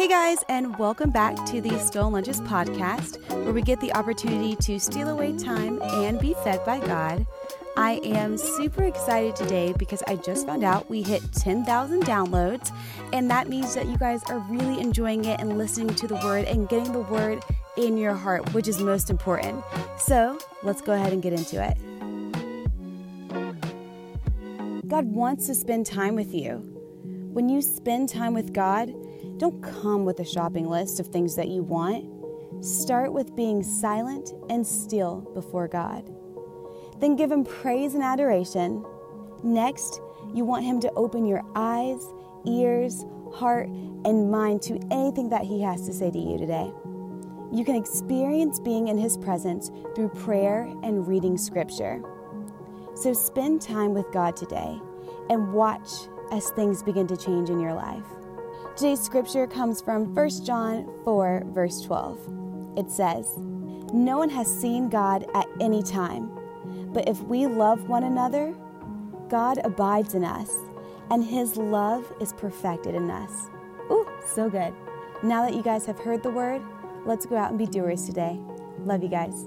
Hey guys, and welcome back to the Stolen Lunches podcast, where we get the opportunity to steal away time and be fed by God. I am super excited today because I just found out we hit 10,000 downloads, and that means that you guys are really enjoying it and listening to the word and getting the word in your heart, which is most important. So let's go ahead and get into it. God wants to spend time with you. When you spend time with God, don't come with a shopping list of things that you want. Start with being silent and still before God. Then give Him praise and adoration. Next, you want Him to open your eyes, ears, heart, and mind to anything that He has to say to you today. You can experience being in His presence through prayer and reading Scripture. So spend time with God today and watch as things begin to change in your life. Today's scripture comes from 1 John 4, verse 12. It says, No one has seen God at any time, but if we love one another, God abides in us, and his love is perfected in us. Ooh, so good. Now that you guys have heard the word, let's go out and be doers today. Love you guys.